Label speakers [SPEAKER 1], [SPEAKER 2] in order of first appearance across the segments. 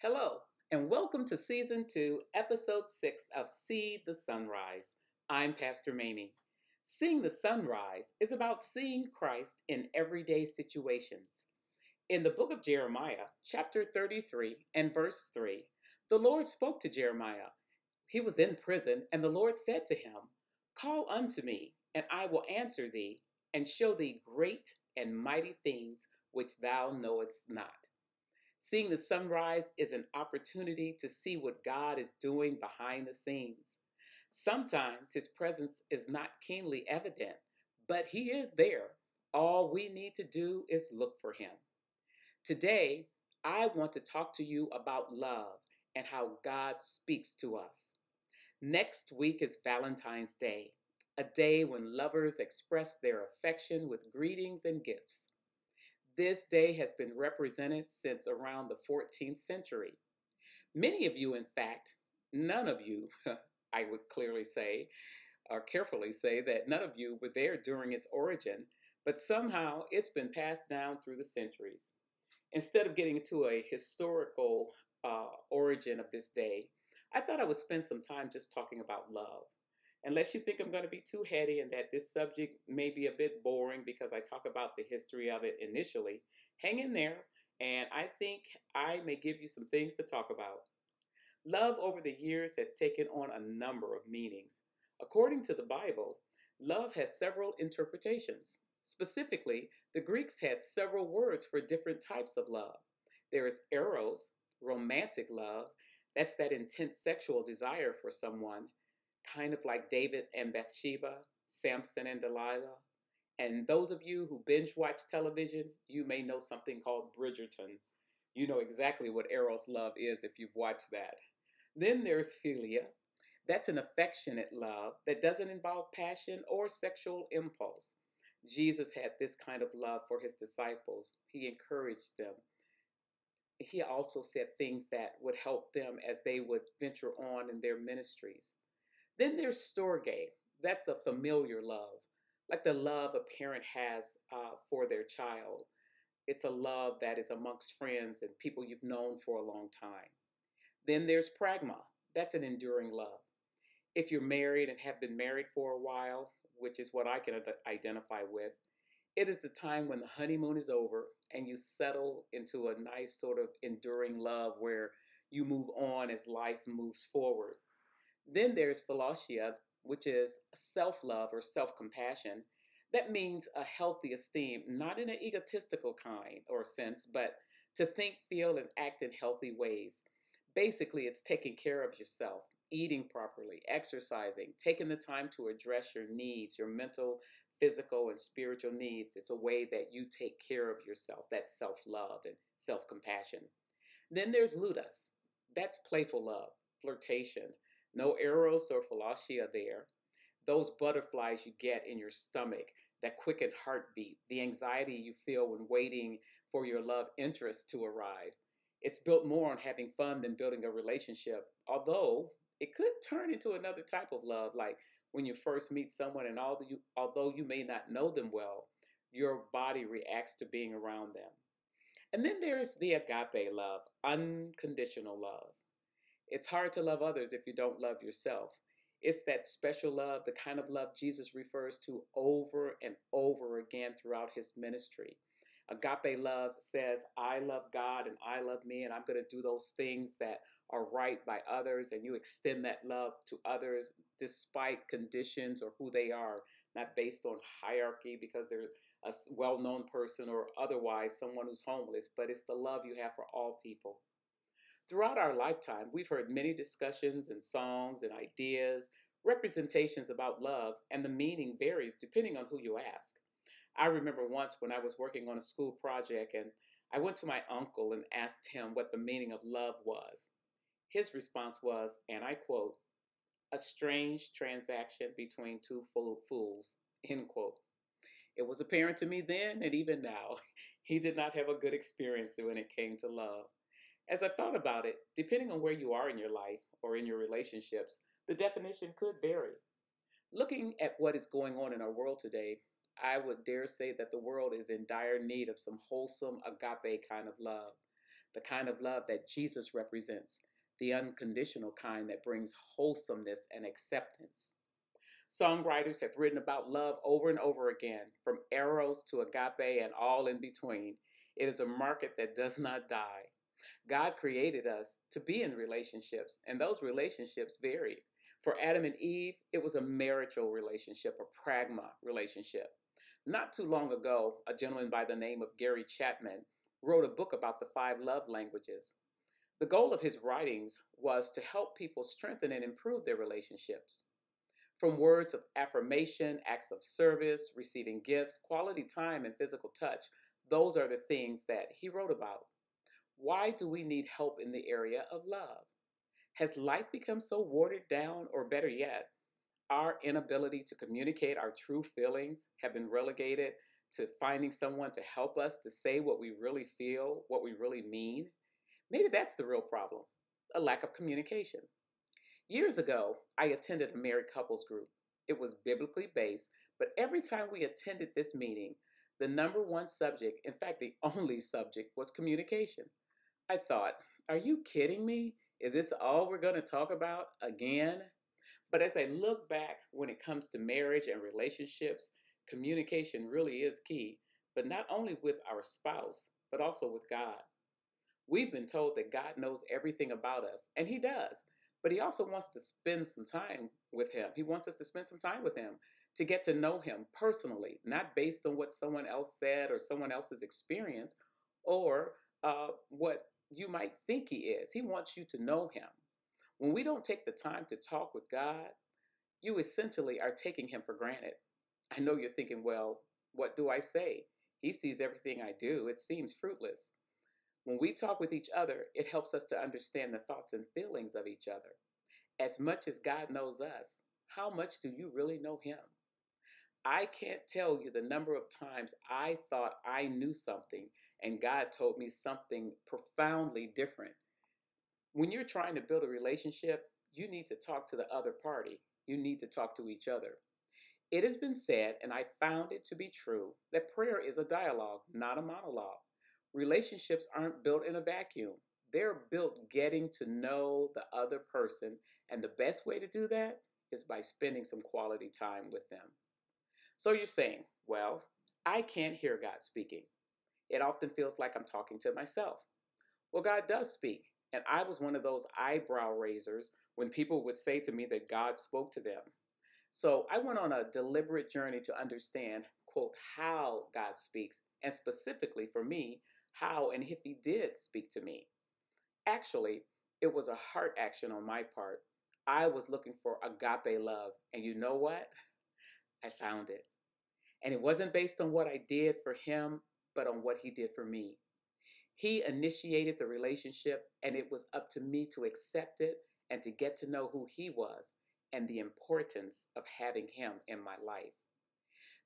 [SPEAKER 1] Hello, and welcome to season two, episode six of See the Sunrise. I'm Pastor Mamie. Seeing the sunrise is about seeing Christ in everyday situations. In the book of Jeremiah, chapter 33 and verse 3, the Lord spoke to Jeremiah. He was in prison, and the Lord said to him, Call unto me, and I will answer thee, and show thee great and mighty things which thou knowest not. Seeing the sunrise is an opportunity to see what God is doing behind the scenes. Sometimes his presence is not keenly evident, but he is there. All we need to do is look for him. Today, I want to talk to you about love and how God speaks to us. Next week is Valentine's Day, a day when lovers express their affection with greetings and gifts. This day has been represented since around the 14th century. Many of you, in fact, none of you, I would clearly say, or carefully say that none of you were there during its origin, but somehow it's been passed down through the centuries. Instead of getting into a historical uh, origin of this day, I thought I would spend some time just talking about love unless you think I'm going to be too heady and that this subject may be a bit boring because I talk about the history of it initially, hang in there, and I think I may give you some things to talk about. Love over the years has taken on a number of meanings. According to the Bible, love has several interpretations. Specifically, the Greeks had several words for different types of love. There is eros, romantic love, that's that intense sexual desire for someone, kind of like David and Bathsheba, Samson and Delilah. And those of you who binge watch television, you may know something called Bridgerton. You know exactly what Eros love is if you've watched that. Then there's philia. That's an affectionate love that doesn't involve passion or sexual impulse. Jesus had this kind of love for his disciples. He encouraged them. He also said things that would help them as they would venture on in their ministries. Then there's storge. That's a familiar love, like the love a parent has uh, for their child. It's a love that is amongst friends and people you've known for a long time. Then there's pragma. That's an enduring love. If you're married and have been married for a while, which is what I can identify with, it is the time when the honeymoon is over and you settle into a nice sort of enduring love where you move on as life moves forward. Then there's philautia, which is self love or self compassion. That means a healthy esteem, not in an egotistical kind or sense, but to think, feel, and act in healthy ways. Basically, it's taking care of yourself, eating properly, exercising, taking the time to address your needs, your mental, physical, and spiritual needs. It's a way that you take care of yourself. That's self love and self compassion. Then there's ludus. That's playful love, flirtation, no eros or philautia there. Those butterflies you get in your stomach, that quickened heartbeat, the anxiety you feel when waiting for your love interest to arrive. It's built more on having fun than building a relationship, although it could turn into another type of love, like when you first meet someone and although you, although you may not know them well, your body reacts to being around them. And then there's the agape love, unconditional love. It's hard to love others if you don't love yourself. It's that special love, the kind of love Jesus refers to over and over again throughout his ministry. Agape love says, I love God and I love me, and I'm going to do those things that are right by others, and you extend that love to others despite conditions or who they are, not based on hierarchy because they're a well known person or otherwise someone who's homeless, but it's the love you have for all people. Throughout our lifetime, we've heard many discussions and songs and ideas, representations about love, and the meaning varies depending on who you ask. I remember once when I was working on a school project and I went to my uncle and asked him what the meaning of love was. His response was, and I quote, a strange transaction between two fools, end quote. It was apparent to me then and even now, he did not have a good experience when it came to love. As I thought about it, depending on where you are in your life or in your relationships, the definition could vary. Looking at what is going on in our world today, I would dare say that the world is in dire need of some wholesome agape kind of love. the kind of love that Jesus represents, the unconditional kind that brings wholesomeness and acceptance. Songwriters have written about love over and over again, from eros to agape and all in between. It is a market that does not die. God created us to be in relationships, and those relationships varied. For Adam and Eve, it was a marital relationship, a pragma relationship. Not too long ago, a gentleman by the name of Gary Chapman wrote a book about the five love languages. The goal of his writings was to help people strengthen and improve their relationships. From words of affirmation, acts of service, receiving gifts, quality time, and physical touch, those are the things that he wrote about. Why do we need help in the area of love? Has life become so watered down, or better yet, our inability to communicate our true feelings have been relegated to finding someone to help us to say what we really feel, what we really mean? Maybe that's the real problem a lack of communication. Years ago, I attended a married couples group. It was biblically based, but every time we attended this meeting, the number one subject, in fact, the only subject, was communication. I thought, are you kidding me? Is this all we're going to talk about again? But as I look back when it comes to marriage and relationships, communication really is key, but not only with our spouse, but also with God. We've been told that God knows everything about us, and He does. But He also wants to spend some time with Him. He wants us to spend some time with Him to get to know Him personally, not based on what someone else said or someone else's experience or uh, what you might think He is. He wants you to know Him. When we don't take the time to talk with God, you essentially are taking Him for granted. I know you're thinking, well, what do I say? He sees everything I do. It seems fruitless. When we talk with each other, it helps us to understand the thoughts and feelings of each other. As much as God knows us, how much do you really know Him? I can't tell you the number of times I thought I knew something and God told me something profoundly different. When you're trying to build a relationship, you need to talk to the other party. You need to talk to each other. It has been said, and I found it to be true, that prayer is a dialogue, not a monologue. Relationships aren't built in a vacuum. They're built getting to know the other person, and the best way to do that is by spending some quality time with them. So you're saying, well, I can't hear God speaking. It often feels like I'm talking to myself. Well, God does speak, and I was one of those eyebrow raisers when people would say to me that God spoke to them. So I went on a deliberate journey to understand, quote, how God speaks, and specifically for me, how and if he did speak to me. Actually, it was a heart action on my part. I was looking for agape love, and you know what? I found it. And it wasn't based on what I did for him, but on what he did for me. He initiated the relationship, and it was up to me to accept it and to get to know who he was and the importance of having him in my life.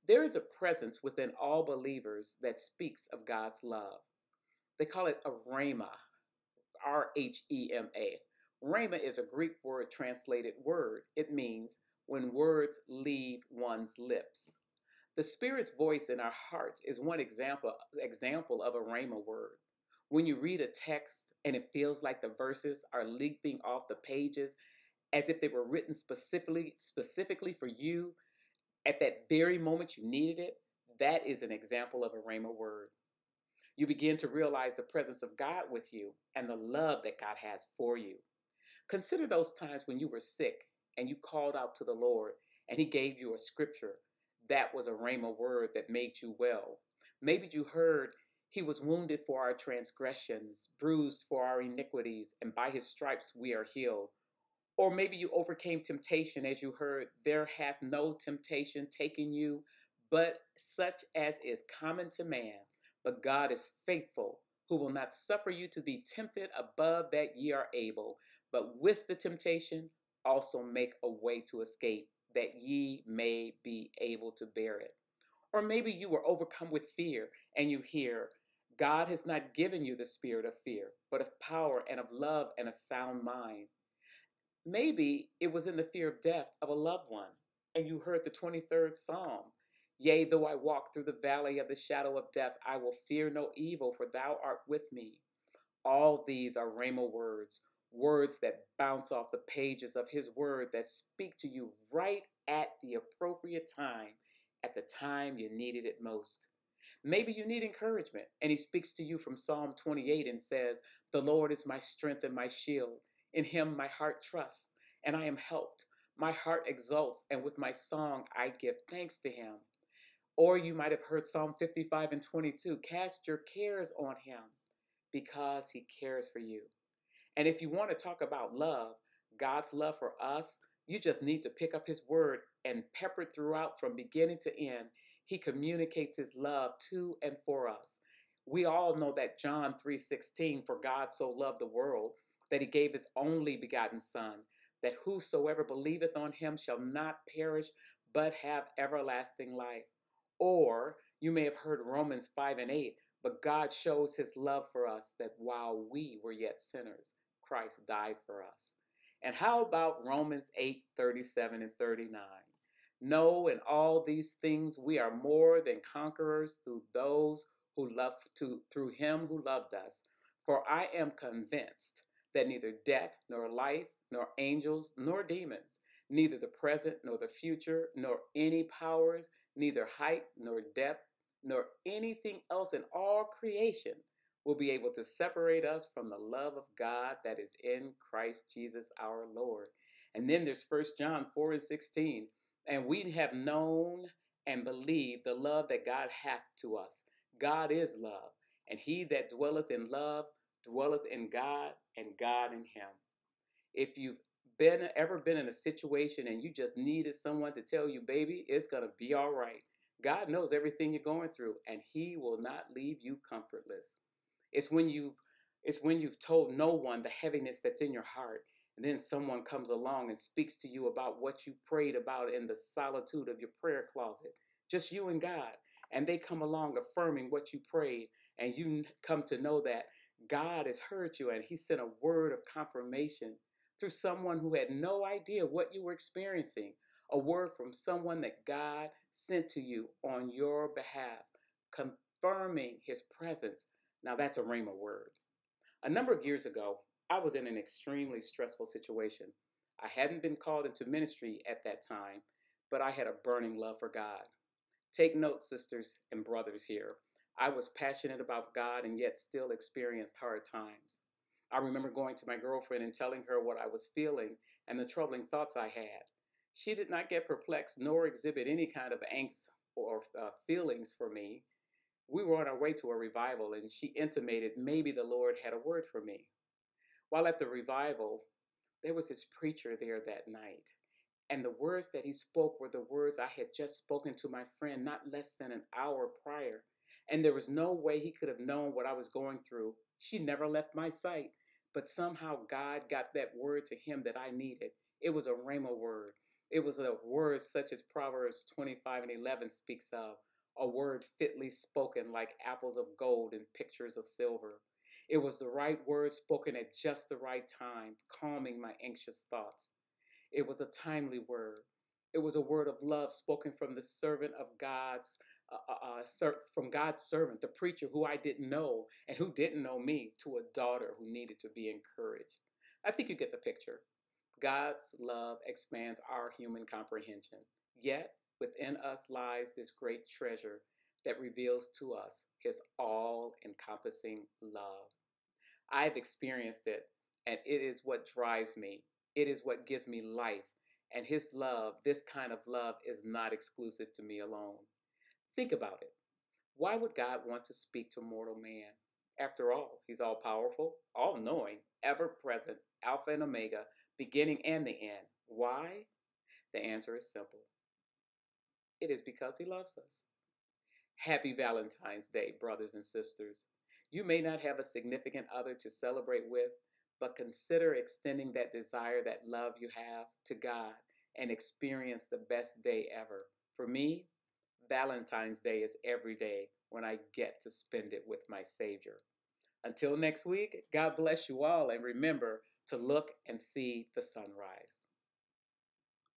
[SPEAKER 1] There is a presence within all believers that speaks of God's love. They call it a rhema, R H E M A. Rhema is a Greek word translated word. It means when words leave one's lips. The Spirit's voice in our hearts is one example, example of a rhema word. When you read a text and it feels like the verses are leaping off the pages as if they were written specifically specifically for you at that very moment you needed it, that is an example of a rhema word you begin to realize the presence of God with you and the love that God has for you. Consider those times when you were sick and you called out to the Lord and He gave you a scripture that was a rhema word that made you well. Maybe you heard He was wounded for our transgressions, bruised for our iniquities, and by His stripes we are healed. Or maybe you overcame temptation as you heard, There hath no temptation taken you, but such as is common to man. But God is faithful, who will not suffer you to be tempted above that ye are able, but with the temptation also make a way to escape, that ye may be able to bear it. Or maybe you were overcome with fear and you hear, God has not given you the spirit of fear, but of power and of love and a sound mind. Maybe it was in the fear of death of a loved one, and you heard the 23rd Psalm Yea, though I walk through the valley of the shadow of death, I will fear no evil, for thou art with me. All these are Rhema words, words that bounce off the pages of His Word that speak to you right at the appropriate time, at the time you needed it most. Maybe you need encouragement, and He speaks to you from Psalm 28 and says, The Lord is my strength and my shield. In Him my heart trusts, and I am helped. My heart exults, and with my song I give thanks to Him. Or you might have heard Psalm 55 and 22 Cast your cares on Him because He cares for you. And if you want to talk about love, God's love for us, you just need to pick up His word and pepper it throughout from beginning to end. He communicates His love to and for us. We all know that John 3:16 for God so loved the world that he gave his only begotten son that whosoever believeth on him shall not perish but have everlasting life. Or you may have heard Romans 5 and 8, but God shows his love for us that while we were yet sinners, Christ died for us. And how about Romans 8 37 and 39? No, in all these things we are more than conquerors through those who love to through him who loved us. For I am convinced that neither death nor life nor angels nor demons, neither the present nor the future, nor any powers, neither height nor depth, nor anything else in all creation will be able to separate us from the love of God that is in Christ Jesus our Lord. And then there's First John 4 and 16. And we have known and believed the love that God hath to us. God is love, and he that dwelleth in love dwelleth in God, and God in him. If you've been ever been in a situation and you just needed someone to tell you, baby, it's gonna be all right. God knows everything you're going through, and He will not leave you comfortless. It's when you've it's when you've told no one the heaviness that's in your heart, and then someone comes along and speaks to you about what you prayed about in the solitude of your prayer closet, just you and God, and they come along affirming what you prayed, and you come to know that God has heard you, and He sent a word of confirmation through someone who had no idea what you were experiencing, a word from someone that God sent to you on your behalf, confirming his presence. Now that's a Rhema word. A number of years ago, I was in an extremely stressful situation. I hadn't been called into ministry at that time, but I had a burning love for God. Take note, sisters and brothers here. I was passionate about God and yet still experienced hard times. I remember going to my girlfriend and telling her what I was feeling and the troubling thoughts I had. She did not get perplexed nor exhibit any kind of angst or uh, feelings for me. We were on our way to a revival, and she intimated maybe the Lord had a word for me. While at the revival, there was this preacher there that night, and the words that he spoke were the words I had just spoken to my friend not less than an hour prior. And there was no way he could have known what I was going through. She never left my sight, but somehow God got that word to him that I needed. It was a Rhema word. It was a word such as Proverbs 25 and 11 speaks of, a word fitly spoken like apples of gold and pictures of silver. It was the right word spoken at just the right time, calming my anxious thoughts. It was a timely word. It was a word of love spoken from the servant of God's uh, uh, uh from God's servant, the preacher who I didn't know and who didn't know me, to a daughter who needed to be encouraged. I think you get the picture. God's love expands our human comprehension. Yet, within us lies this great treasure that reveals to us his all encompassing love. I've experienced it, and it is what drives me. It is what gives me life. And his love, this kind of love, is not exclusive to me alone. Think about it. Why would God want to speak to mortal man? After all, he's all powerful, all knowing, ever present, Alpha and Omega, beginning and the end. Why? The answer is simple it is because he loves us. Happy Valentine's Day, brothers and sisters. You may not have a significant other to celebrate with, but consider extending that desire, that love you have to God and experience the best day ever. For me, Valentine's Day is every day when I get to spend it with my Savior. Until next week, God bless you all, and remember to look and see the sunrise.